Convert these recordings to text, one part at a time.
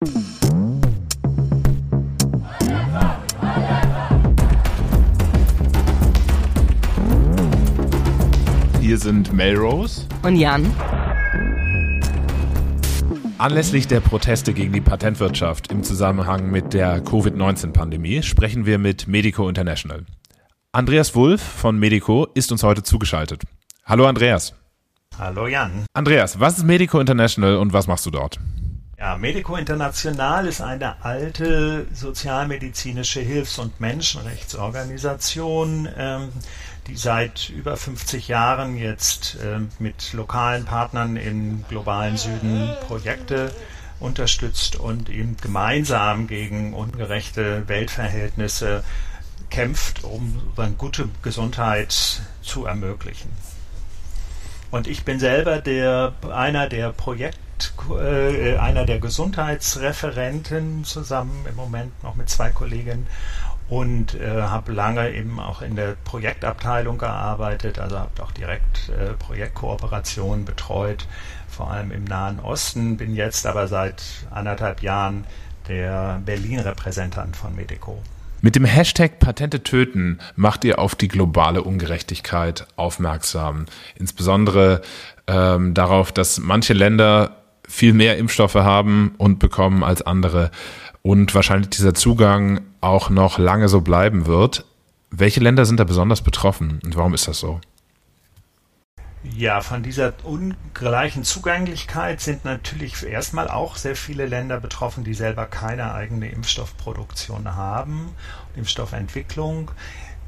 Hier sind Melrose und Jan. Anlässlich der Proteste gegen die Patentwirtschaft im Zusammenhang mit der Covid-19-Pandemie sprechen wir mit Medico International. Andreas Wulff von Medico ist uns heute zugeschaltet. Hallo Andreas. Hallo Jan. Andreas, was ist Medico International und was machst du dort? Ja, Medico International ist eine alte sozialmedizinische Hilfs- und Menschenrechtsorganisation, ähm, die seit über 50 Jahren jetzt äh, mit lokalen Partnern im globalen Süden Projekte unterstützt und eben gemeinsam gegen ungerechte Weltverhältnisse kämpft, um eine gute Gesundheit zu ermöglichen. Und ich bin selber der, einer der Projekt äh, einer der Gesundheitsreferenten zusammen im Moment noch mit zwei Kollegen und äh, habe lange eben auch in der Projektabteilung gearbeitet, also habe auch direkt äh, Projektkooperationen betreut, vor allem im Nahen Osten, bin jetzt aber seit anderthalb Jahren der Berlin-Repräsentant von Medico. Mit dem Hashtag Patente töten macht ihr auf die globale Ungerechtigkeit aufmerksam. Insbesondere ähm, darauf, dass manche Länder viel mehr Impfstoffe haben und bekommen als andere und wahrscheinlich dieser Zugang auch noch lange so bleiben wird. Welche Länder sind da besonders betroffen und warum ist das so? Ja, von dieser ungleichen Zugänglichkeit sind natürlich erstmal auch sehr viele Länder betroffen, die selber keine eigene Impfstoffproduktion haben, Impfstoffentwicklung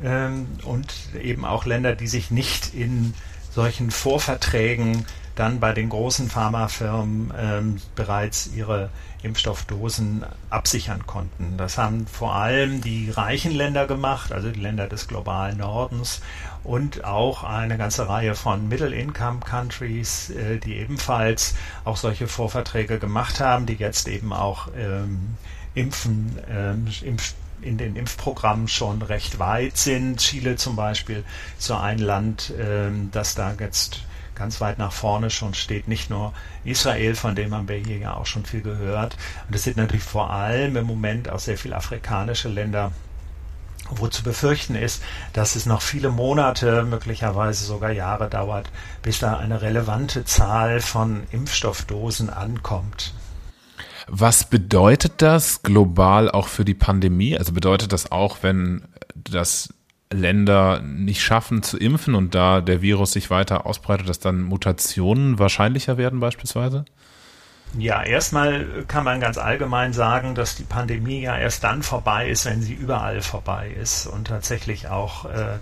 ähm, und eben auch Länder, die sich nicht in solchen Vorverträgen dann bei den großen Pharmafirmen ähm, bereits ihre Impfstoffdosen absichern konnten. Das haben vor allem die reichen Länder gemacht, also die Länder des globalen Nordens und auch eine ganze Reihe von Middle-Income-Countries, äh, die ebenfalls auch solche Vorverträge gemacht haben, die jetzt eben auch ähm, Impfen, ähm, Impf in den Impfprogrammen schon recht weit sind. Chile zum Beispiel so ein Land, ähm, das da jetzt ganz weit nach vorne schon steht. Nicht nur Israel, von dem haben wir hier ja auch schon viel gehört. Und es sind natürlich vor allem im Moment auch sehr viele afrikanische Länder, wo zu befürchten ist, dass es noch viele Monate, möglicherweise sogar Jahre dauert, bis da eine relevante Zahl von Impfstoffdosen ankommt. Was bedeutet das global auch für die Pandemie? Also bedeutet das auch, wenn das Länder nicht schaffen zu impfen und da der Virus sich weiter ausbreitet, dass dann Mutationen wahrscheinlicher werden beispielsweise? Ja, erstmal kann man ganz allgemein sagen, dass die Pandemie ja erst dann vorbei ist, wenn sie überall vorbei ist und tatsächlich auch äh,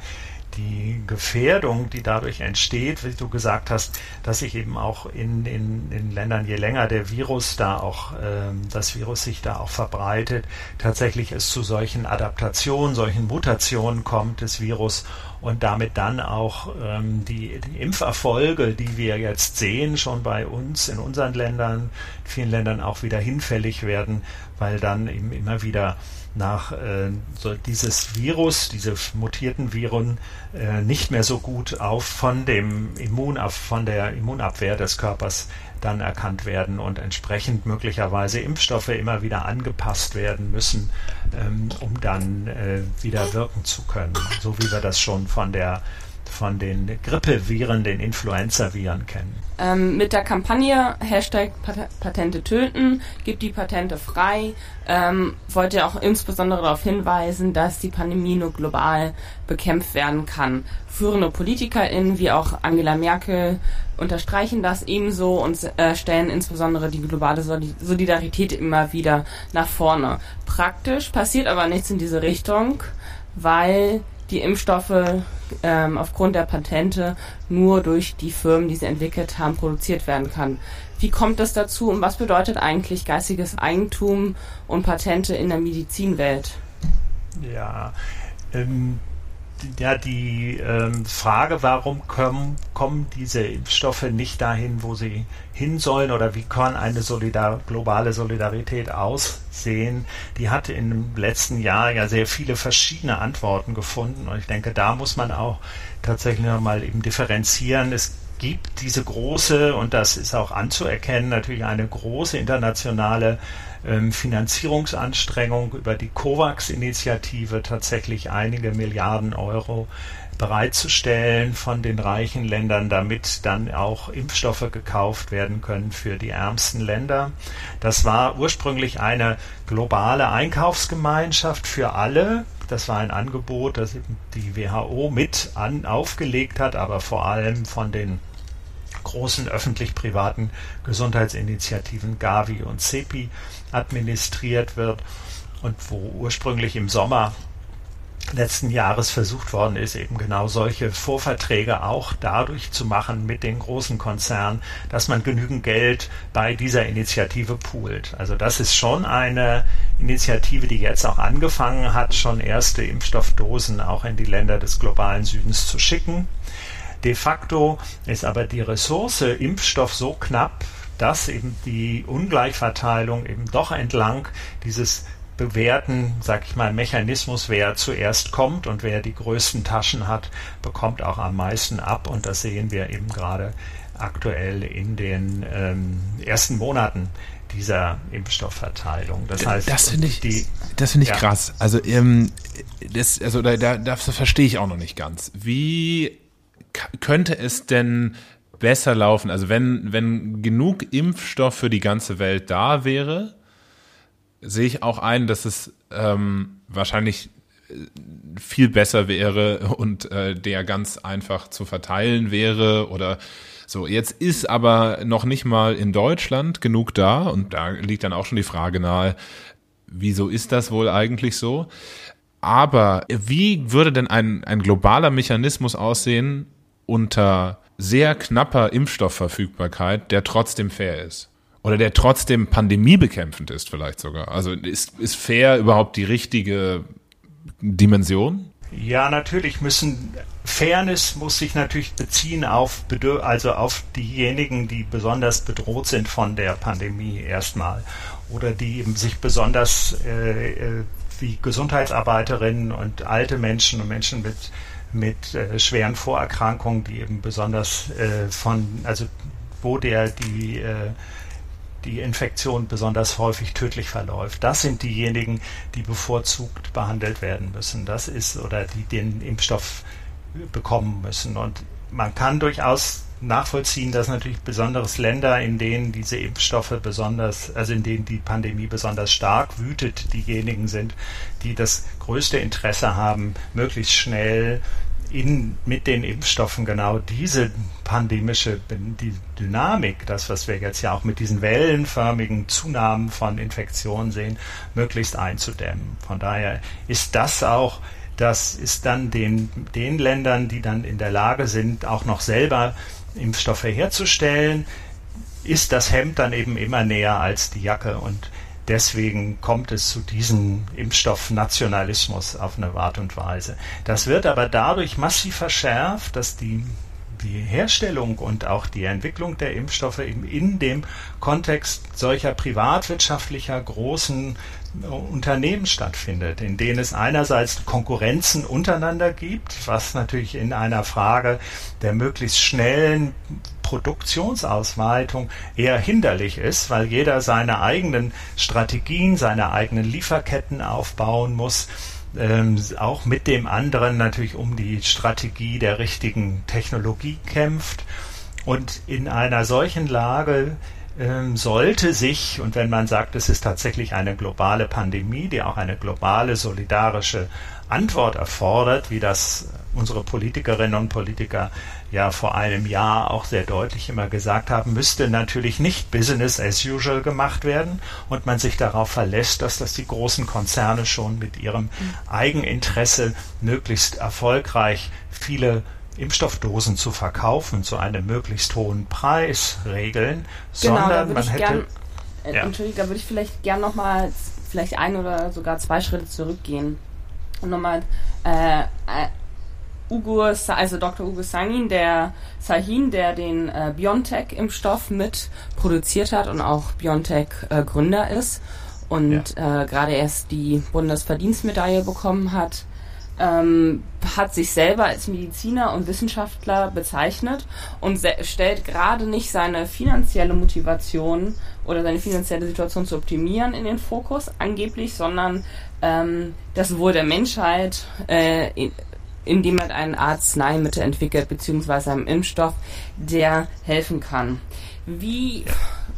die Gefährdung, die dadurch entsteht, wie du gesagt hast, dass sich eben auch in, in, in Ländern, je länger der Virus da auch, ähm, das Virus sich da auch verbreitet, tatsächlich es zu solchen Adaptationen, solchen Mutationen kommt des Virus und damit dann auch ähm, die, die Impferfolge, die wir jetzt sehen, schon bei uns in unseren Ländern, vielen Ländern auch wieder hinfällig werden, weil dann eben immer wieder nach äh, so dieses Virus, diese mutierten Viren äh, nicht mehr so gut auf von dem Immun von der Immunabwehr des Körpers dann erkannt werden und entsprechend möglicherweise Impfstoffe immer wieder angepasst werden müssen, ähm, um dann äh, wieder wirken zu können, so wie wir das schon von der von den Grippeviren, den Influenza-Viren kennen. Ähm, mit der Kampagne Hashtag Patente töten, gibt die Patente frei, ähm, wollte auch insbesondere darauf hinweisen, dass die Pandemie nur global bekämpft werden kann. Führende PolitikerInnen wie auch Angela Merkel unterstreichen das ebenso und äh, stellen insbesondere die globale Solidarität immer wieder nach vorne. Praktisch passiert aber nichts in diese Richtung, weil die Impfstoffe ähm, aufgrund der Patente nur durch die Firmen, die sie entwickelt haben, produziert werden kann. Wie kommt es dazu und was bedeutet eigentlich geistiges Eigentum und Patente in der Medizinwelt? Ja, ähm, ja, die ähm, Frage, warum kommen, kommen diese Impfstoffe nicht dahin, wo sie hin sollen oder wie kann eine Solidar globale Solidarität aussehen, die hat im letzten Jahr ja sehr viele verschiedene Antworten gefunden und ich denke, da muss man auch tatsächlich nochmal eben differenzieren. Es gibt diese große, und das ist auch anzuerkennen, natürlich eine große internationale ähm, Finanzierungsanstrengungen über die COVAX-Initiative tatsächlich einige Milliarden Euro bereitzustellen von den reichen Ländern, damit dann auch Impfstoffe gekauft werden können für die ärmsten Länder. Das war ursprünglich eine globale Einkaufsgemeinschaft für alle. Das war ein Angebot, das die WHO mit an, aufgelegt hat, aber vor allem von den großen öffentlich-privaten Gesundheitsinitiativen Gavi und CEPI administriert wird und wo ursprünglich im Sommer letzten Jahres versucht worden ist, eben genau solche Vorverträge auch dadurch zu machen mit den großen Konzernen, dass man genügend Geld bei dieser Initiative poolt. Also das ist schon eine Initiative, die jetzt auch angefangen hat, schon erste Impfstoffdosen auch in die Länder des globalen Südens zu schicken. De facto ist aber die Ressource Impfstoff so knapp, dass eben die Ungleichverteilung eben doch entlang dieses bewährten, sag ich mal, Mechanismus, wer zuerst kommt und wer die größten Taschen hat, bekommt auch am meisten ab. Und das sehen wir eben gerade aktuell in den ähm, ersten Monaten dieser Impfstoffverteilung. Das heißt, das finde ich, die, das finde ich ja. krass. Also, ähm, das, also da, da, das verstehe ich auch noch nicht ganz. Wie könnte es denn besser laufen? Also wenn, wenn genug Impfstoff für die ganze Welt da wäre, sehe ich auch ein, dass es ähm, wahrscheinlich äh, viel besser wäre und äh, der ganz einfach zu verteilen wäre oder so. Jetzt ist aber noch nicht mal in Deutschland genug da und da liegt dann auch schon die Frage nahe, wieso ist das wohl eigentlich so? Aber wie würde denn ein, ein globaler Mechanismus aussehen unter sehr knapper Impfstoffverfügbarkeit, der trotzdem fair ist? oder der trotzdem pandemiebekämpfend ist vielleicht sogar. Also ist, ist fair überhaupt die richtige Dimension? Ja, natürlich müssen Fairness muss sich natürlich beziehen auf also auf diejenigen, die besonders bedroht sind von der Pandemie erstmal oder die eben sich besonders äh, äh wie Gesundheitsarbeiterinnen und alte Menschen und Menschen mit mit äh, schweren Vorerkrankungen, die eben besonders äh, von also wo der die äh, die Infektion besonders häufig tödlich verläuft. Das sind diejenigen, die bevorzugt behandelt werden müssen. Das ist oder die den Impfstoff bekommen müssen. Und man kann durchaus nachvollziehen, dass natürlich besonders Länder, in denen diese Impfstoffe besonders, also in denen die Pandemie besonders stark wütet, diejenigen sind, die das größte Interesse haben, möglichst schnell in, mit den Impfstoffen genau diese pandemische die Dynamik, das, was wir jetzt ja auch mit diesen wellenförmigen Zunahmen von Infektionen sehen, möglichst einzudämmen. Von daher ist das auch, das ist dann den, den Ländern, die dann in der Lage sind, auch noch selber Impfstoffe herzustellen, ist das Hemd dann eben immer näher als die Jacke und Deswegen kommt es zu diesem Impfstoffnationalismus auf eine Art und Weise. Das wird aber dadurch massiv verschärft, dass die die Herstellung und auch die Entwicklung der Impfstoffe eben in dem Kontext solcher privatwirtschaftlicher großen Unternehmen stattfindet, in denen es einerseits Konkurrenzen untereinander gibt, was natürlich in einer Frage der möglichst schnellen Produktionsausweitung eher hinderlich ist, weil jeder seine eigenen Strategien, seine eigenen Lieferketten aufbauen muss ähm, auch mit dem anderen natürlich um die Strategie der richtigen Technologie kämpft. Und in einer solchen Lage sollte sich, und wenn man sagt, es ist tatsächlich eine globale Pandemie, die auch eine globale solidarische Antwort erfordert, wie das unsere Politikerinnen und Politiker ja vor einem Jahr auch sehr deutlich immer gesagt haben, müsste natürlich nicht Business as usual gemacht werden. Und man sich darauf verlässt, dass das die großen Konzerne schon mit ihrem Eigeninteresse möglichst erfolgreich viele Impfstoffdosen zu verkaufen zu einem möglichst hohen Preis regeln, genau, sondern man hätte gern, äh, ja. Entschuldigung, da würde ich vielleicht gern nochmal vielleicht ein oder sogar zwei Schritte zurückgehen und nochmal äh, äh Ugo, also Dr. Ugo Sangin, der Sahin, der den äh, BioNTech-Impfstoff mit produziert hat und auch BioNTech-Gründer äh, ist und ja. äh, gerade erst die Bundesverdienstmedaille bekommen hat, ähm, hat sich selber als Mediziner und Wissenschaftler bezeichnet und stellt gerade nicht seine finanzielle Motivation oder seine finanzielle Situation zu optimieren in den Fokus angeblich, sondern ähm, das Wohl der Menschheit, äh, in, indem er ein Arzneimittel entwickelt beziehungsweise einen Impfstoff, der helfen kann. Wie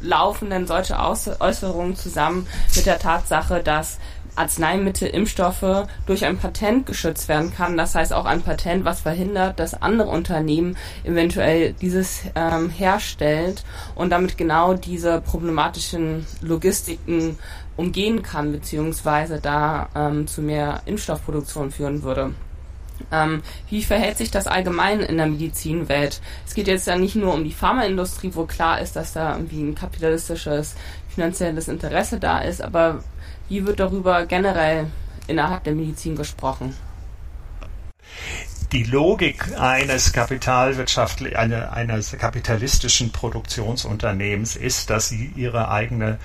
laufen denn solche Äußerungen zusammen mit der Tatsache, dass Arzneimittel, Impfstoffe durch ein Patent geschützt werden kann. Das heißt auch ein Patent, was verhindert, dass andere Unternehmen eventuell dieses ähm, herstellt und damit genau diese problematischen Logistiken umgehen kann, beziehungsweise da ähm, zu mehr Impfstoffproduktion führen würde. Ähm, wie verhält sich das allgemein in der Medizinwelt? Es geht jetzt ja nicht nur um die Pharmaindustrie, wo klar ist, dass da irgendwie ein kapitalistisches, finanzielles Interesse da ist, aber wie wird darüber generell innerhalb der Medizin gesprochen? die Logik eines kapitalwirtschaftlich, eine, eines kapitalistischen Produktionsunternehmens ist, dass sie ihre eigene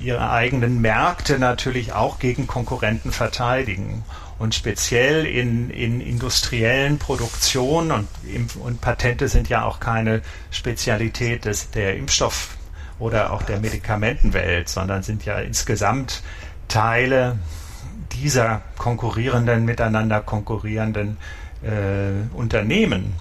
ihre eigenen Märkte natürlich auch gegen Konkurrenten verteidigen. Und speziell in, in industriellen Produktionen und, und Patente sind ja auch keine Spezialität des, der Impfstoff- oder auch der Medikamentenwelt, sondern sind ja insgesamt Teile dieser konkurrierenden, miteinander konkurrierenden äh, Unternehmen.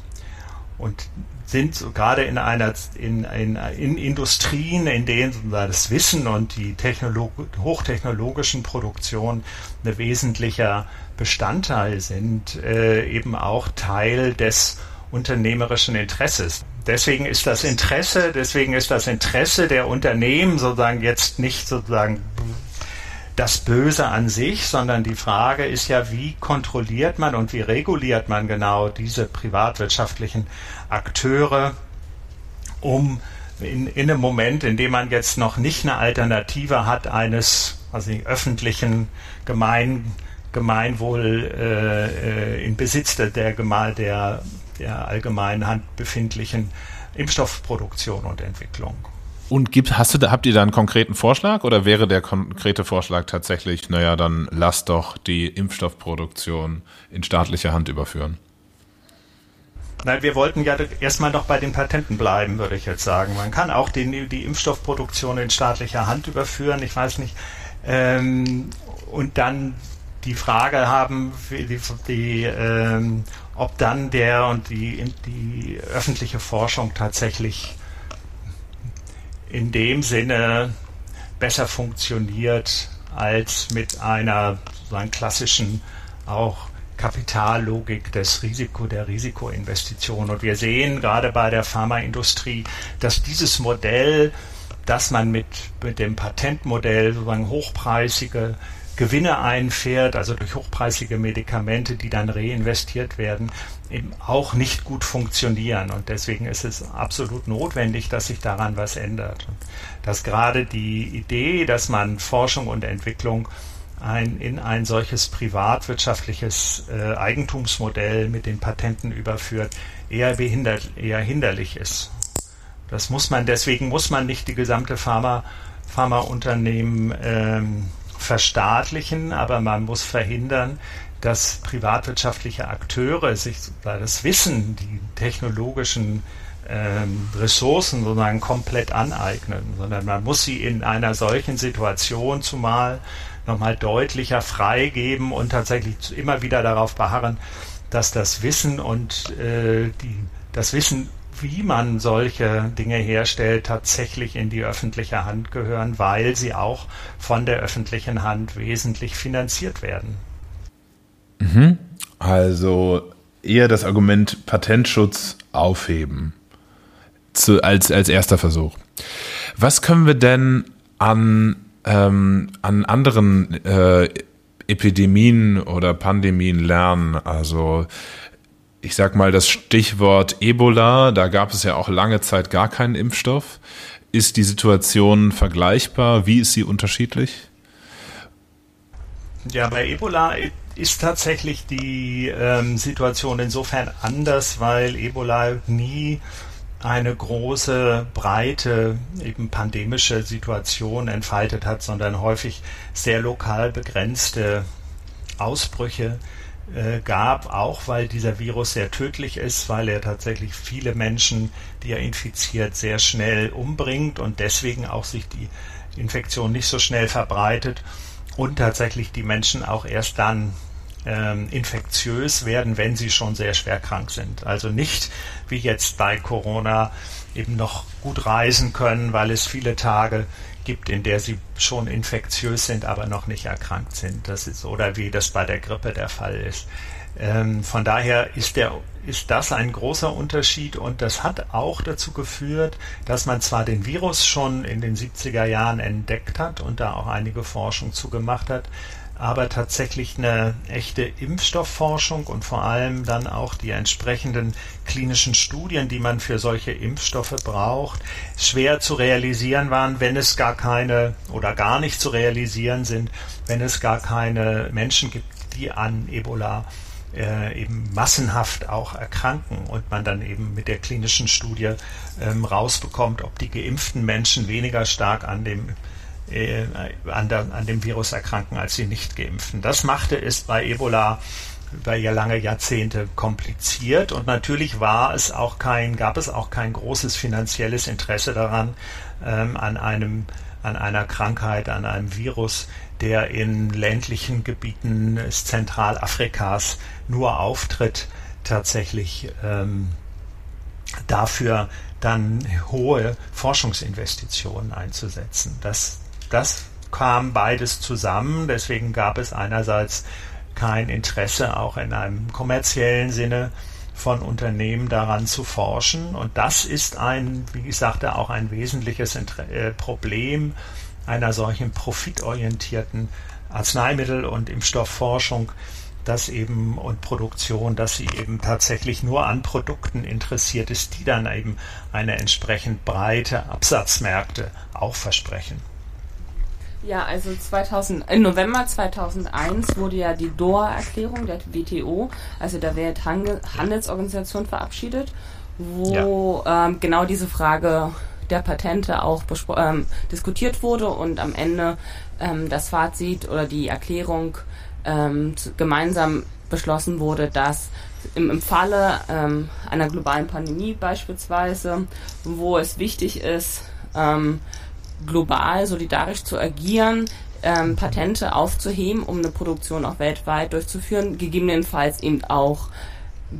Und sind gerade in einer in, in, in Industrien, in denen das Wissen und die Technolog hochtechnologischen Produktionen ein wesentlicher Bestandteil sind, äh, eben auch Teil des unternehmerischen Interesses. Deswegen ist das Interesse, deswegen ist das Interesse der Unternehmen sozusagen jetzt nicht sozusagen das Böse an sich, sondern die Frage ist ja, wie kontrolliert man und wie reguliert man genau diese privatwirtschaftlichen Akteure, um in, in einem Moment, in dem man jetzt noch nicht eine Alternative hat eines also öffentlichen Gemein, Gemeinwohl äh, äh in Besitz der, der, der, der allgemeinen Hand befindlichen Impfstoffproduktion und Entwicklung. Und gibt, hast du, habt ihr da einen konkreten Vorschlag oder wäre der konkrete Vorschlag tatsächlich, naja, dann lass doch die Impfstoffproduktion in staatliche Hand überführen? Nein, wir wollten ja erstmal noch bei den Patenten bleiben, würde ich jetzt sagen. Man kann auch die, die Impfstoffproduktion in staatlicher Hand überführen, ich weiß nicht. Ähm, und dann die Frage haben, die, die, ähm, ob dann der und die, die öffentliche Forschung tatsächlich in dem Sinne besser funktioniert als mit einer klassischen auch Kapitallogik des Risiko der Risikoinvestition. Und wir sehen gerade bei der Pharmaindustrie, dass dieses Modell, dass man mit, mit dem Patentmodell sozusagen hochpreisige Gewinne einfährt, also durch hochpreisige Medikamente, die dann reinvestiert werden, eben auch nicht gut funktionieren. Und deswegen ist es absolut notwendig, dass sich daran was ändert. Dass gerade die Idee, dass man Forschung und Entwicklung ein, in ein solches privatwirtschaftliches äh, Eigentumsmodell mit den Patenten überführt, eher behindert, eher hinderlich ist. Das muss man, deswegen muss man nicht die gesamte Pharma, Pharmaunternehmen ähm, verstaatlichen, aber man muss verhindern, dass privatwirtschaftliche Akteure sich das Wissen, die technologischen ähm, Ressourcen sozusagen komplett aneignen, sondern man muss sie in einer solchen Situation zumal nochmal deutlicher freigeben und tatsächlich immer wieder darauf beharren, dass das Wissen und äh, die, das Wissen wie man solche Dinge herstellt, tatsächlich in die öffentliche Hand gehören, weil sie auch von der öffentlichen Hand wesentlich finanziert werden. Mhm. Also eher das Argument Patentschutz aufheben zu, als, als erster Versuch. Was können wir denn an, ähm, an anderen äh, Epidemien oder Pandemien lernen? Also ich sag mal, das Stichwort Ebola, da gab es ja auch lange Zeit gar keinen Impfstoff. Ist die Situation vergleichbar? Wie ist sie unterschiedlich? Ja, bei Ebola ist tatsächlich die ähm, Situation insofern anders, weil Ebola nie eine große, breite, eben pandemische Situation entfaltet hat, sondern häufig sehr lokal begrenzte Ausbrüche äh, gab, auch weil dieser Virus sehr tödlich ist, weil er tatsächlich viele Menschen, die er infiziert, sehr schnell umbringt und deswegen auch sich die Infektion nicht so schnell verbreitet und tatsächlich die Menschen auch erst dann ähm, infektiös werden, wenn sie schon sehr schwer krank sind. Also nicht wie jetzt bei Corona eben noch gut reisen können, weil es viele Tage gibt, in der sie schon infektiös sind, aber noch nicht erkrankt sind. Das ist oder wie das bei der Grippe der Fall ist. Ähm, von daher ist der ist das ein großer Unterschied und das hat auch dazu geführt, dass man zwar den Virus schon in den 70er Jahren entdeckt hat und da auch einige Forschung zugemacht hat, aber tatsächlich eine echte Impfstoffforschung und vor allem dann auch die entsprechenden klinischen Studien, die man für solche Impfstoffe braucht, schwer zu realisieren waren, wenn es gar keine oder gar nicht zu realisieren sind, wenn es gar keine Menschen gibt, die an Ebola äh, eben massenhaft auch erkranken und man dann eben mit der klinischen Studie ähm, rausbekommt, ob die geimpften Menschen weniger stark an dem äh, an, der, an dem Virus erkranken als die nicht geimpften. Das machte es bei Ebola über ja lange Jahrzehnte kompliziert und natürlich war es auch kein, gab es auch kein großes finanzielles Interesse daran, ähm, an einem, an einer Krankheit, an einem Virus, der in ländlichen Gebieten Zentralafrikas nur auftritt, tatsächlich ähm, dafür dann hohe Forschungsinvestitionen einzusetzen. Das das kam beides zusammen. Deswegen gab es einerseits kein Interesse, auch in einem kommerziellen Sinne von Unternehmen daran zu forschen. Und das ist ein, wie ich sagte, auch ein wesentliches äh, Problem einer solchen profitorientierten Arzneimittel- und Impfstoffforschung, dass eben und Produktion, dass sie eben tatsächlich nur an Produkten interessiert ist, die dann eben eine entsprechend breite Absatzmärkte auch versprechen. Ja, also 2000, im November 2001 wurde ja die Doha-Erklärung der WTO, also der Welthandelsorganisation, verabschiedet, wo ja. ähm, genau diese Frage der Patente auch ähm, diskutiert wurde und am Ende ähm, das Fazit oder die Erklärung ähm, gemeinsam beschlossen wurde, dass im, im Falle ähm, einer globalen Pandemie beispielsweise, wo es wichtig ist, ähm, global solidarisch zu agieren, ähm, Patente aufzuheben, um eine Produktion auch weltweit durchzuführen, gegebenenfalls eben auch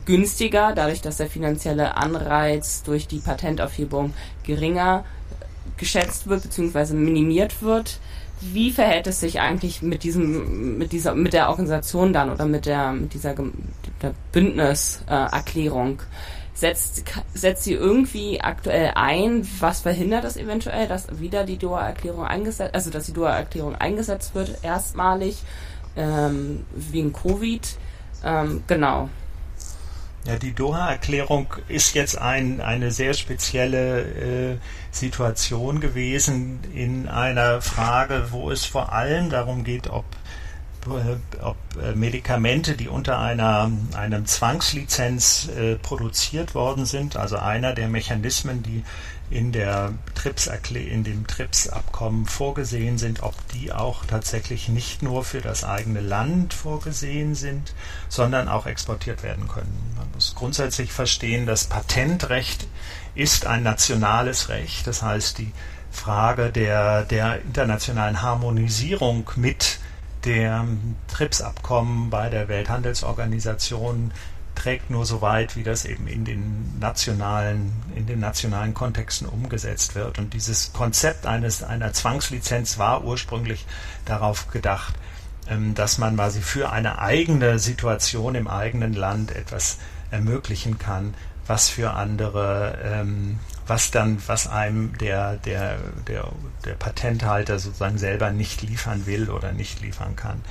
günstiger, dadurch, dass der finanzielle Anreiz durch die Patentaufhebung geringer geschätzt wird bzw. minimiert wird. Wie verhält es sich eigentlich mit diesem, mit dieser, mit der Organisation dann oder mit der, mit dieser der Bündniserklärung? Äh, setzt, setzt sie irgendwie aktuell ein, was verhindert das eventuell, dass wieder die Doha-Erklärung eingesetzt, also dass die Doha-Erklärung eingesetzt wird, erstmalig, ähm, wegen Covid, ähm, genau. Ja, die Doha-Erklärung ist jetzt ein, eine sehr spezielle äh, Situation gewesen in einer Frage, wo es vor allem darum geht, ob ob äh, Medikamente, die unter einer einem Zwangslizenz äh, produziert worden sind, also einer der Mechanismen, die in der TRIPS in dem TRIPS-Abkommen vorgesehen sind, ob die auch tatsächlich nicht nur für das eigene Land vorgesehen sind, sondern auch exportiert werden können. Man muss grundsätzlich verstehen, das Patentrecht ist ein nationales Recht, das heißt die Frage der, der internationalen Harmonisierung mit der TRIPS-Abkommen bei der Welthandelsorganisation trägt nur so weit, wie das eben in den nationalen, in den nationalen Kontexten umgesetzt wird. Und dieses Konzept eines, einer Zwangslizenz war ursprünglich darauf gedacht, ähm, dass man quasi für eine eigene Situation im eigenen Land etwas ermöglichen kann, was für andere ähm, was dann, was einem der, der, der, der Patenthalter sozusagen selber nicht liefern will oder nicht liefern kann.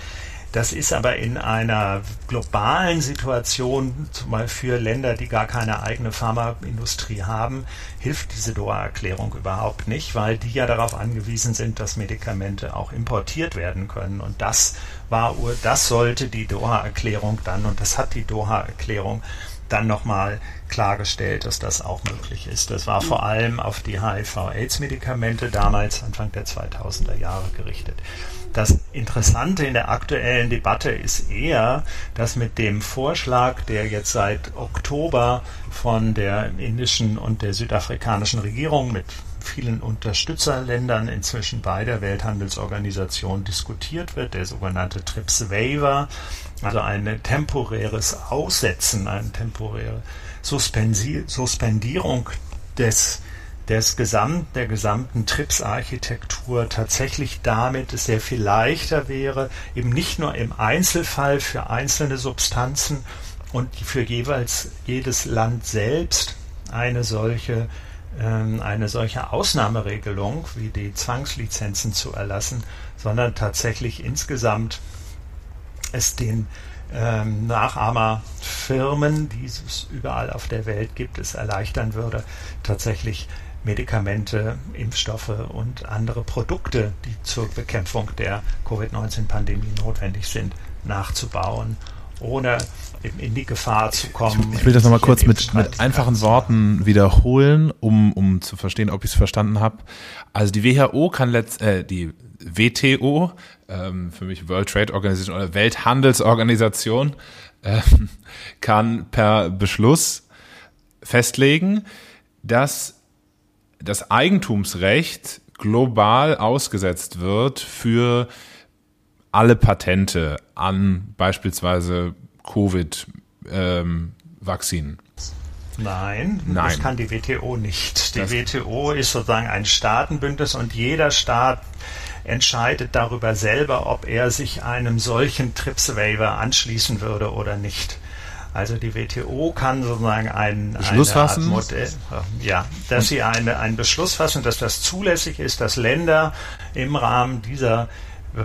Das ist aber in einer globalen Situation, zum Beispiel für Länder, die gar keine eigene Pharmaindustrie haben, hilft diese Doha-Erklärung überhaupt nicht, weil die ja darauf angewiesen sind, dass Medikamente auch importiert werden können. Und das war, das sollte die Doha-Erklärung dann, und das hat die Doha-Erklärung dann nochmal klargestellt, dass das auch möglich ist. Das war vor allem auf die HIV-Aids-Medikamente damals Anfang der 2000er Jahre gerichtet. Das Interessante in der aktuellen Debatte ist eher, dass mit dem Vorschlag, der jetzt seit Oktober von der indischen und der südafrikanischen Regierung mit vielen Unterstützerländern inzwischen bei der Welthandelsorganisation diskutiert wird, der sogenannte TRIPS Waiver, also ein temporäres Aussetzen, eine temporäre Suspensi Suspendierung des des Gesamt, der gesamten TRIPS-Architektur tatsächlich damit es sehr viel leichter wäre, eben nicht nur im Einzelfall für einzelne Substanzen und für jeweils jedes Land selbst eine solche ähm, eine solche Ausnahmeregelung wie die Zwangslizenzen zu erlassen, sondern tatsächlich insgesamt es den ähm, Nachahmerfirmen, die es überall auf der Welt gibt, es erleichtern würde, tatsächlich Medikamente, Impfstoffe und andere Produkte, die zur Bekämpfung der Covid-19-Pandemie notwendig sind, nachzubauen, ohne in die Gefahr zu kommen. Ich will das nochmal kurz mit, mit einfachen Worten wiederholen, um, um zu verstehen, ob ich es verstanden habe. Also die WHO kann letzt, äh, die WTO, ähm, für mich World Trade Organization oder Welthandelsorganisation, äh, kann per Beschluss festlegen, dass das Eigentumsrecht global ausgesetzt wird für alle Patente an beispielsweise Covid-Vakzinen. Ähm, Nein, Nein, das kann die WTO nicht. Die das WTO ist sozusagen ein Staatenbündnis und jeder Staat entscheidet darüber selber, ob er sich einem solchen TRIPS-Waiver anschließen würde oder nicht. Also die WTO kann sozusagen ein, Beschluss fassen? Modell, ja, dass sie eine, einen Beschluss fassen, dass das zulässig ist, dass Länder im Rahmen dieser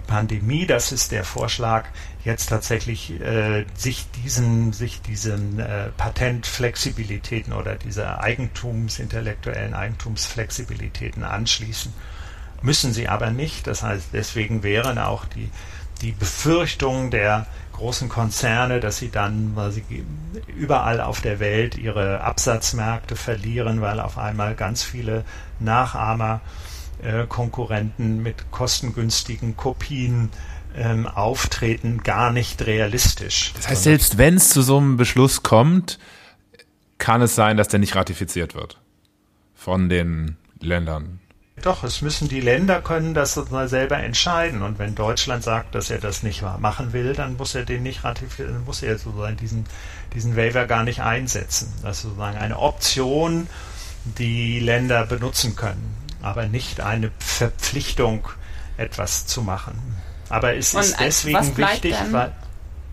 Pandemie, das ist der Vorschlag, jetzt tatsächlich äh, sich diesen, sich diesen äh, Patentflexibilitäten oder dieser Eigentums, intellektuellen Eigentumsflexibilitäten anschließen. Müssen sie aber nicht. Das heißt, deswegen wären auch die, die Befürchtungen der großen Konzerne, dass sie dann, weil sie überall auf der Welt ihre Absatzmärkte verlieren, weil auf einmal ganz viele Nachahmer, äh, Konkurrenten mit kostengünstigen Kopien ähm, auftreten, gar nicht realistisch. Das heißt, selbst wenn es zu so einem Beschluss kommt, kann es sein, dass der nicht ratifiziert wird von den Ländern. Doch, es müssen die Länder können das mal selber entscheiden. Und wenn Deutschland sagt, dass er das nicht machen will, dann muss er den nicht ratifizieren, muss er sozusagen diesen, diesen Waiver gar nicht einsetzen. Das ist sozusagen eine Option, die Länder benutzen können, aber nicht eine Verpflichtung, etwas zu machen. Aber es ist deswegen wichtig, dann, weil,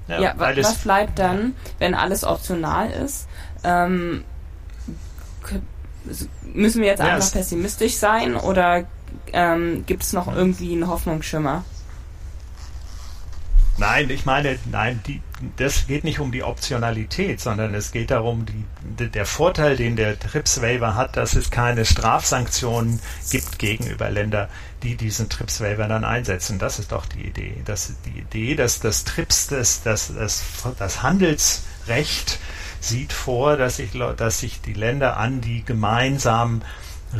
ja, ja, weil was bleibt dann, wenn alles optional ist? Ähm, müssen wir jetzt einfach pessimistisch sein oder ähm, gibt es noch irgendwie einen Hoffnungsschimmer? Nein, ich meine, nein, die, das geht nicht um die Optionalität, sondern es geht darum, die, der Vorteil, den der TRIPS Waiver hat, dass es keine Strafsanktionen gibt gegenüber Ländern, die diesen TRIPS Waiver dann einsetzen. Das ist doch die Idee. Das ist die Idee, dass das TRIPS, das, das, das, das Handelsrecht sieht vor, dass sich, dass sich die Länder an die gemeinsamen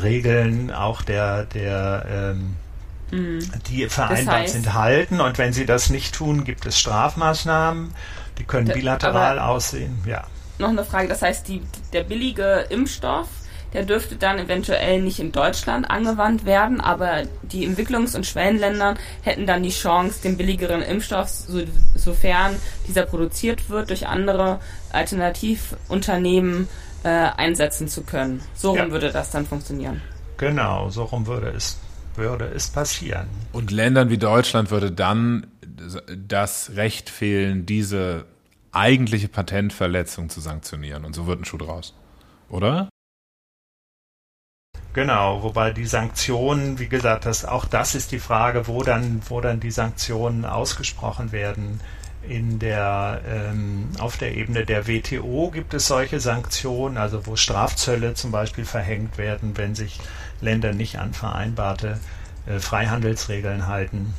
Regeln auch der, der ähm, mhm. die vereinbart das heißt, sind, halten. Und wenn sie das nicht tun, gibt es Strafmaßnahmen. Die können bilateral aussehen. Ja. Noch eine Frage. Das heißt, die, der billige Impfstoff der dürfte dann eventuell nicht in Deutschland angewandt werden, aber die Entwicklungs- und Schwellenländer hätten dann die Chance, den billigeren Impfstoff, so, sofern dieser produziert wird, durch andere Alternativunternehmen äh, einsetzen zu können. So rum ja. würde das dann funktionieren. Genau, so rum würde es, würde es passieren. Und Ländern wie Deutschland würde dann das Recht fehlen, diese eigentliche Patentverletzung zu sanktionieren. Und so wird ein Schuh draus. Oder? Genau, wobei die Sanktionen, wie gesagt, das, auch das ist die Frage, wo dann, wo dann die Sanktionen ausgesprochen werden. In der, ähm, auf der Ebene der WTO gibt es solche Sanktionen, also wo Strafzölle zum Beispiel verhängt werden, wenn sich Länder nicht an vereinbarte äh, Freihandelsregeln halten.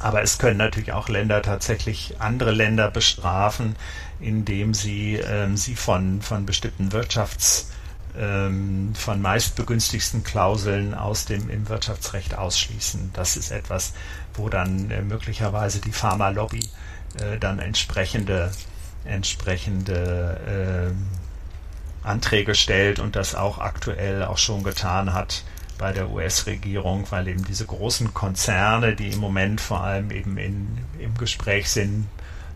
Aber es können natürlich auch Länder tatsächlich andere Länder bestrafen, indem sie ähm, sie von, von bestimmten Wirtschafts von meistbegünstigsten Klauseln aus dem im Wirtschaftsrecht ausschließen. Das ist etwas, wo dann äh, möglicherweise die Pharmalobby äh, dann entsprechende entsprechende äh, Anträge stellt und das auch aktuell auch schon getan hat bei der US-Regierung, weil eben diese großen Konzerne, die im Moment vor allem eben in, im Gespräch sind,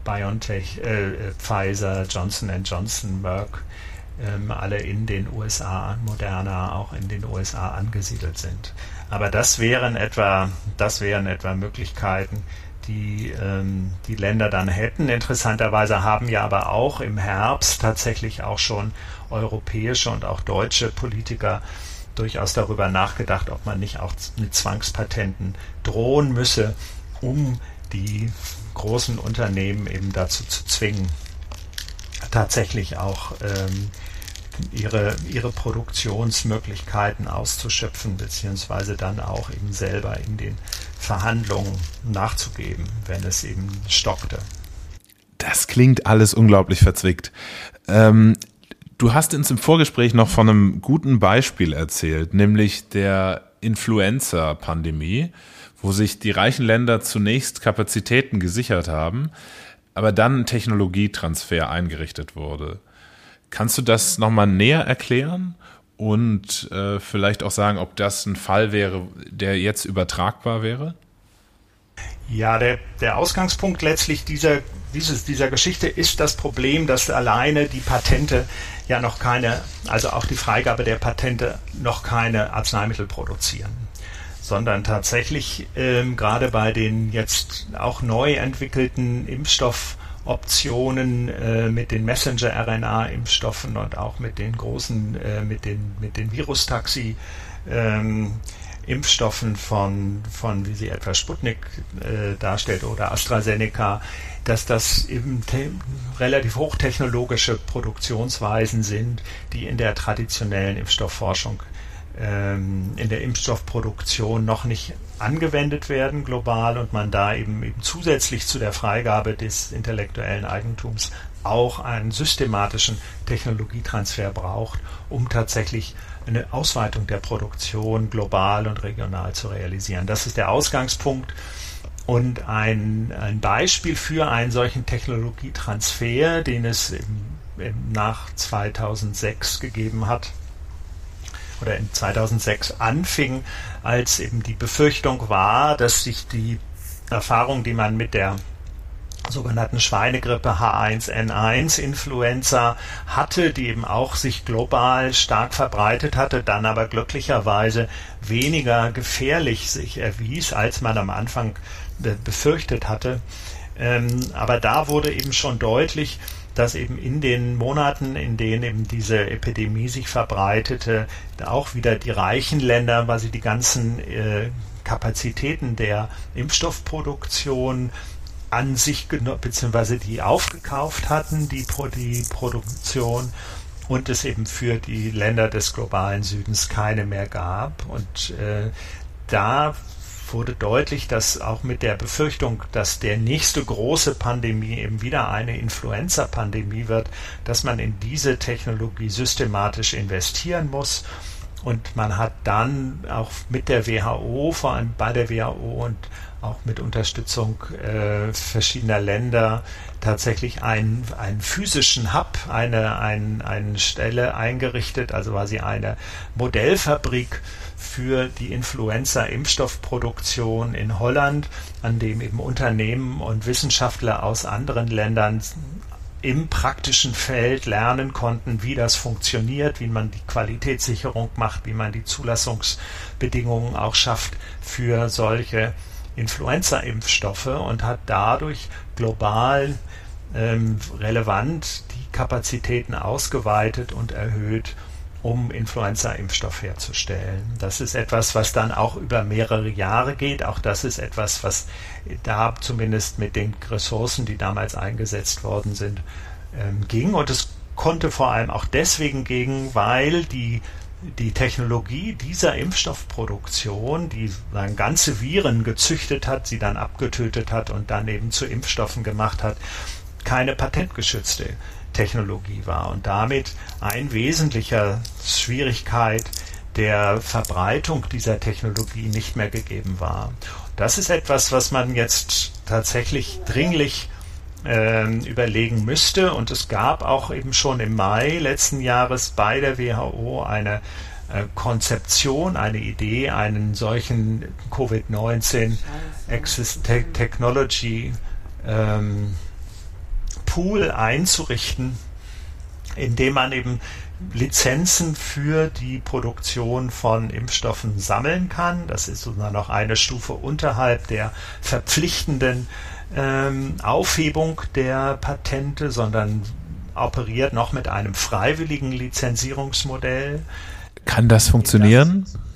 BioNTech, äh, Pfizer, Johnson Johnson, Merck, ähm, alle in den USA, Moderna auch in den USA angesiedelt sind. Aber das wären etwa, das wären etwa Möglichkeiten, die ähm, die Länder dann hätten. Interessanterweise haben ja aber auch im Herbst tatsächlich auch schon europäische und auch deutsche Politiker durchaus darüber nachgedacht, ob man nicht auch mit Zwangspatenten drohen müsse, um die großen Unternehmen eben dazu zu zwingen, tatsächlich auch ähm, ihre, ihre Produktionsmöglichkeiten auszuschöpfen, beziehungsweise dann auch eben selber in den Verhandlungen nachzugeben, wenn es eben stockte. Das klingt alles unglaublich verzwickt. Ähm, du hast uns im Vorgespräch noch von einem guten Beispiel erzählt, nämlich der Influenza-Pandemie, wo sich die reichen Länder zunächst Kapazitäten gesichert haben, aber dann ein Technologietransfer eingerichtet wurde. Kannst du das nochmal näher erklären und äh, vielleicht auch sagen, ob das ein Fall wäre, der jetzt übertragbar wäre? Ja, der, der Ausgangspunkt letztlich dieser, dieses, dieser Geschichte ist das Problem, dass alleine die Patente ja noch keine, also auch die Freigabe der Patente noch keine Arzneimittel produzieren sondern tatsächlich ähm, gerade bei den jetzt auch neu entwickelten Impfstoff Optionen äh, mit den Messenger-RNA-Impfstoffen und auch mit den großen, äh, mit den, mit den Virustaxi. Ähm, Impfstoffen von, von, wie sie etwa Sputnik äh, darstellt oder AstraZeneca, dass das eben relativ hochtechnologische Produktionsweisen sind, die in der traditionellen Impfstoffforschung ähm, in der Impfstoffproduktion noch nicht angewendet werden global und man da eben, eben zusätzlich zu der Freigabe des intellektuellen Eigentums auch einen systematischen Technologietransfer braucht, um tatsächlich eine Ausweitung der Produktion global und regional zu realisieren. Das ist der Ausgangspunkt. Und ein, ein Beispiel für einen solchen Technologietransfer, den es im, im nach 2006 gegeben hat, oder in 2006 anfing, als eben die Befürchtung war, dass sich die Erfahrung, die man mit der sogenannten Schweinegrippe H1N1 Influenza hatte, die eben auch sich global stark verbreitet hatte, dann aber glücklicherweise weniger gefährlich sich erwies, als man am Anfang befürchtet hatte. Ähm, aber da wurde eben schon deutlich, dass eben in den Monaten, in denen eben diese Epidemie sich verbreitete, auch wieder die reichen Länder, weil sie die ganzen äh, Kapazitäten der Impfstoffproduktion an sich beziehungsweise die aufgekauft hatten, die, die Produktion und es eben für die Länder des globalen Südens keine mehr gab. Und äh, da wurde deutlich, dass auch mit der Befürchtung, dass der nächste große Pandemie eben wieder eine Influenza-Pandemie wird, dass man in diese Technologie systematisch investieren muss. Und man hat dann auch mit der WHO, vor allem bei der WHO und auch mit Unterstützung äh, verschiedener Länder tatsächlich einen, einen physischen Hub, eine, ein, eine Stelle eingerichtet, also quasi eine Modellfabrik für die Influenza-Impfstoffproduktion in Holland, an dem eben Unternehmen und Wissenschaftler aus anderen Ländern im praktischen Feld lernen konnten, wie das funktioniert, wie man die Qualitätssicherung macht, wie man die Zulassungsbedingungen auch schafft für solche Influenza-Impfstoffe und hat dadurch global ähm, relevant die Kapazitäten ausgeweitet und erhöht um Influenza-Impfstoff herzustellen. Das ist etwas, was dann auch über mehrere Jahre geht. Auch das ist etwas, was da zumindest mit den Ressourcen, die damals eingesetzt worden sind, ähm, ging. Und es konnte vor allem auch deswegen gehen, weil die die Technologie dieser Impfstoffproduktion, die dann ganze Viren gezüchtet hat, sie dann abgetötet hat und dann eben zu Impfstoffen gemacht hat, keine patentgeschützte Technologie war und damit ein wesentlicher Schwierigkeit der Verbreitung dieser Technologie nicht mehr gegeben war. Das ist etwas, was man jetzt tatsächlich dringlich äh, überlegen müsste. Und es gab auch eben schon im Mai letzten Jahres bei der WHO eine äh, Konzeption, eine Idee, einen solchen Covid-19 Access Te Technology ähm, Pool einzurichten, in dem man eben Lizenzen für die Produktion von Impfstoffen sammeln kann. Das ist sozusagen noch eine Stufe unterhalb der verpflichtenden ähm, Aufhebung der Patente, sondern operiert noch mit einem freiwilligen Lizenzierungsmodell. Kann das funktionieren? Das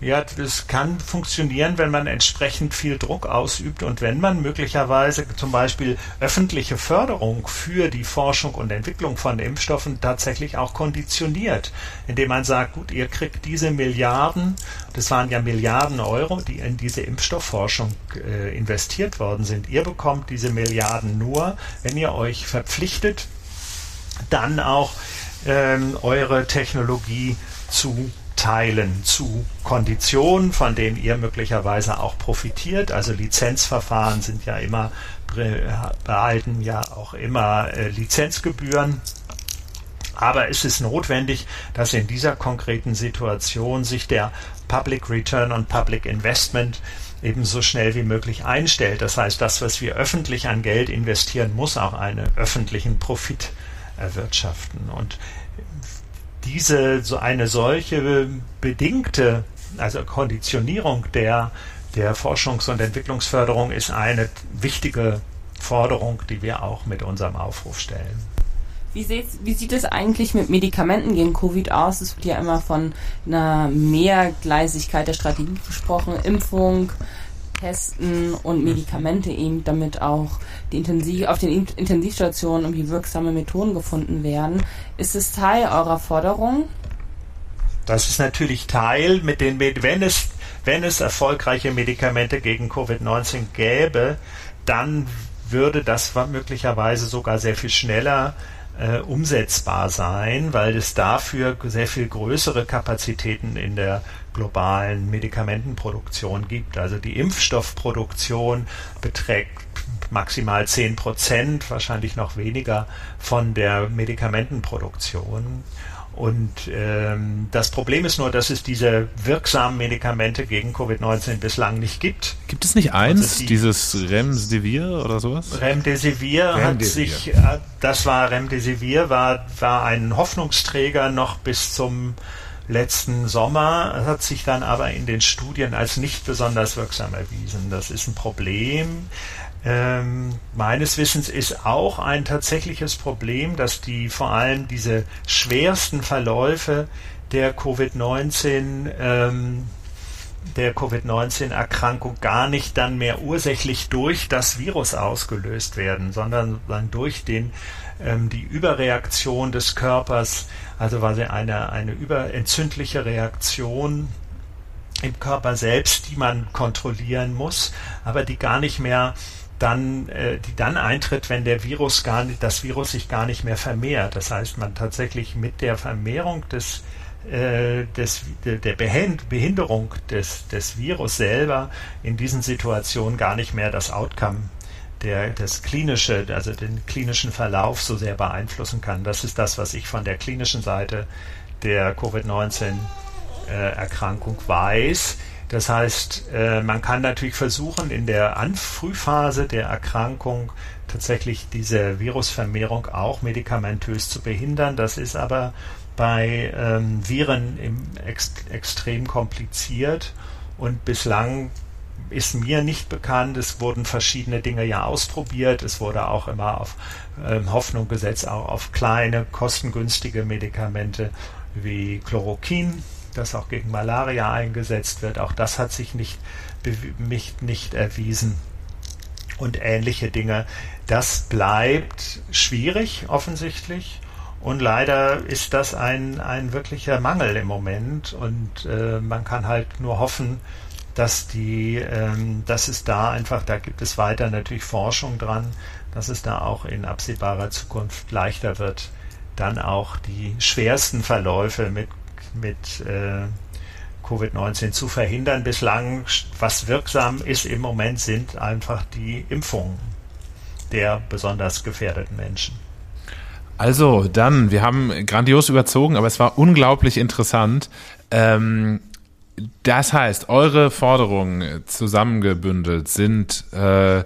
ja, das kann funktionieren, wenn man entsprechend viel Druck ausübt und wenn man möglicherweise zum Beispiel öffentliche Förderung für die Forschung und Entwicklung von Impfstoffen tatsächlich auch konditioniert, indem man sagt, gut, ihr kriegt diese Milliarden, das waren ja Milliarden Euro, die in diese Impfstoffforschung äh, investiert worden sind. Ihr bekommt diese Milliarden nur, wenn ihr euch verpflichtet, dann auch ähm, eure Technologie zu teilen zu Konditionen, von denen ihr möglicherweise auch profitiert. Also Lizenzverfahren sind ja immer, behalten ja auch immer äh, Lizenzgebühren. Aber es ist notwendig, dass in dieser konkreten Situation sich der Public Return on Public Investment eben so schnell wie möglich einstellt. Das heißt, das, was wir öffentlich an Geld investieren, muss auch einen öffentlichen Profit erwirtschaften. Und diese so eine solche bedingte, also Konditionierung der, der Forschungs- und Entwicklungsförderung ist eine wichtige Forderung, die wir auch mit unserem Aufruf stellen. Wie, wie sieht es eigentlich mit Medikamenten gegen Covid aus? Es wird ja immer von einer Mehrgleisigkeit der Strategie gesprochen. Impfung, Testen und Medikamente eben, damit auch die Intensiv auf den Intensivstationen irgendwie wirksame Methoden gefunden werden. Ist es Teil eurer Forderung? Das ist natürlich Teil, mit den, wenn es, wenn es erfolgreiche Medikamente gegen Covid-19 gäbe, dann würde das möglicherweise sogar sehr viel schneller äh, umsetzbar sein, weil es dafür sehr viel größere Kapazitäten in der globalen Medikamentenproduktion gibt. Also die Impfstoffproduktion beträgt maximal 10 Prozent, wahrscheinlich noch weniger von der Medikamentenproduktion. Und ähm, das Problem ist nur, dass es diese wirksamen Medikamente gegen Covid-19 bislang nicht gibt. Gibt es nicht eins, die, dieses Remdesivir oder sowas? Remdesivir, Remdesivir. hat sich, äh, das war Remdesivir, war, war ein Hoffnungsträger noch bis zum letzten Sommer, hat sich dann aber in den Studien als nicht besonders wirksam erwiesen. Das ist ein Problem. Ähm, meines Wissens ist auch ein tatsächliches Problem, dass die vor allem diese schwersten Verläufe der Covid-19 ähm, der Covid-19-Erkrankung gar nicht dann mehr ursächlich durch das Virus ausgelöst werden, sondern dann durch den, ähm, die Überreaktion des Körpers, also quasi eine, eine überentzündliche Reaktion im Körper selbst, die man kontrollieren muss, aber die gar nicht mehr dann, äh, die dann eintritt, wenn der Virus gar nicht, das Virus sich gar nicht mehr vermehrt. Das heißt, man tatsächlich mit der Vermehrung des äh, des, der Behinderung des, des Virus selber in diesen Situationen gar nicht mehr das Outcome der, das klinische, also den klinischen Verlauf so sehr beeinflussen kann. Das ist das, was ich von der klinischen Seite der Covid-19-Erkrankung äh, weiß. Das heißt, äh, man kann natürlich versuchen, in der Anfrühphase der Erkrankung tatsächlich diese Virusvermehrung auch medikamentös zu behindern. Das ist aber bei ähm, Viren im ex extrem kompliziert und bislang ist mir nicht bekannt. Es wurden verschiedene Dinge ja ausprobiert. Es wurde auch immer auf ähm, Hoffnung gesetzt, auch auf kleine, kostengünstige Medikamente wie Chloroquin das auch gegen Malaria eingesetzt wird. Auch das hat sich nicht, nicht, nicht erwiesen. Und ähnliche Dinge. Das bleibt schwierig offensichtlich. Und leider ist das ein, ein wirklicher Mangel im Moment. Und äh, man kann halt nur hoffen, dass die, ähm, dass es da einfach, da gibt es weiter natürlich Forschung dran, dass es da auch in absehbarer Zukunft leichter wird, dann auch die schwersten Verläufe mit, mit äh, Covid-19 zu verhindern. Bislang, was wirksam ist im Moment, sind einfach die Impfungen der besonders gefährdeten Menschen. Also, dann, wir haben grandios überzogen, aber es war unglaublich interessant. Ähm, das heißt, eure Forderungen zusammengebündelt sind äh,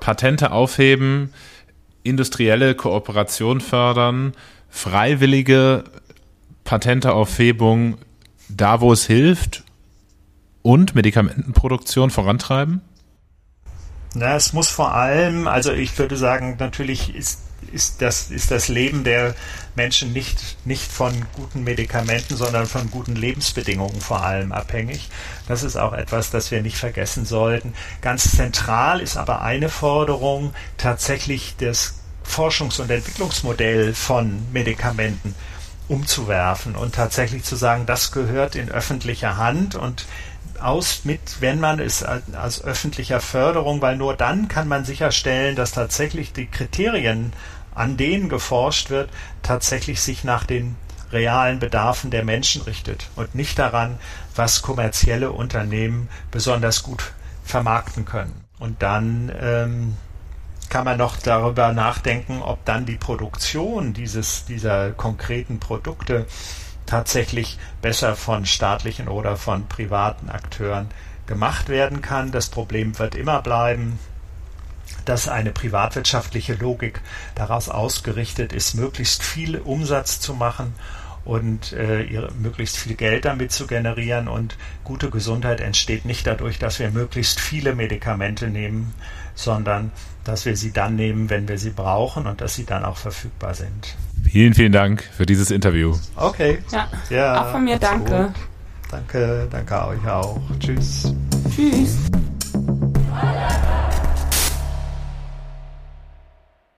Patente aufheben, industrielle Kooperation fördern, freiwillige Patenteaufhebung da, wo es hilft und Medikamentenproduktion vorantreiben? Na, es muss vor allem, also ich würde sagen, natürlich ist ist das, ist das Leben der Menschen nicht, nicht von guten Medikamenten, sondern von guten Lebensbedingungen vor allem abhängig. Das ist auch etwas, das wir nicht vergessen sollten. Ganz zentral ist aber eine Forderung tatsächlich das Forschungs- und Entwicklungsmodell von Medikamenten umzuwerfen und tatsächlich zu sagen, das gehört in öffentlicher Hand und aus mit, wenn man es als öffentlicher Förderung, weil nur dann kann man sicherstellen, dass tatsächlich die Kriterien an denen geforscht wird, tatsächlich sich nach den realen Bedarfen der Menschen richtet und nicht daran, was kommerzielle Unternehmen besonders gut vermarkten können. Und dann ähm, kann man noch darüber nachdenken, ob dann die Produktion dieses, dieser konkreten Produkte tatsächlich besser von staatlichen oder von privaten Akteuren gemacht werden kann. Das Problem wird immer bleiben, dass eine privatwirtschaftliche Logik daraus ausgerichtet ist, möglichst viel Umsatz zu machen und äh, ihre, möglichst viel Geld damit zu generieren. Und gute Gesundheit entsteht nicht dadurch, dass wir möglichst viele Medikamente nehmen, sondern dass wir sie dann nehmen, wenn wir sie brauchen und dass sie dann auch verfügbar sind. Vielen, vielen Dank für dieses Interview. Okay. Ja, ja auch von mir danke. Gut. Danke, danke euch auch. Tschüss. Tschüss.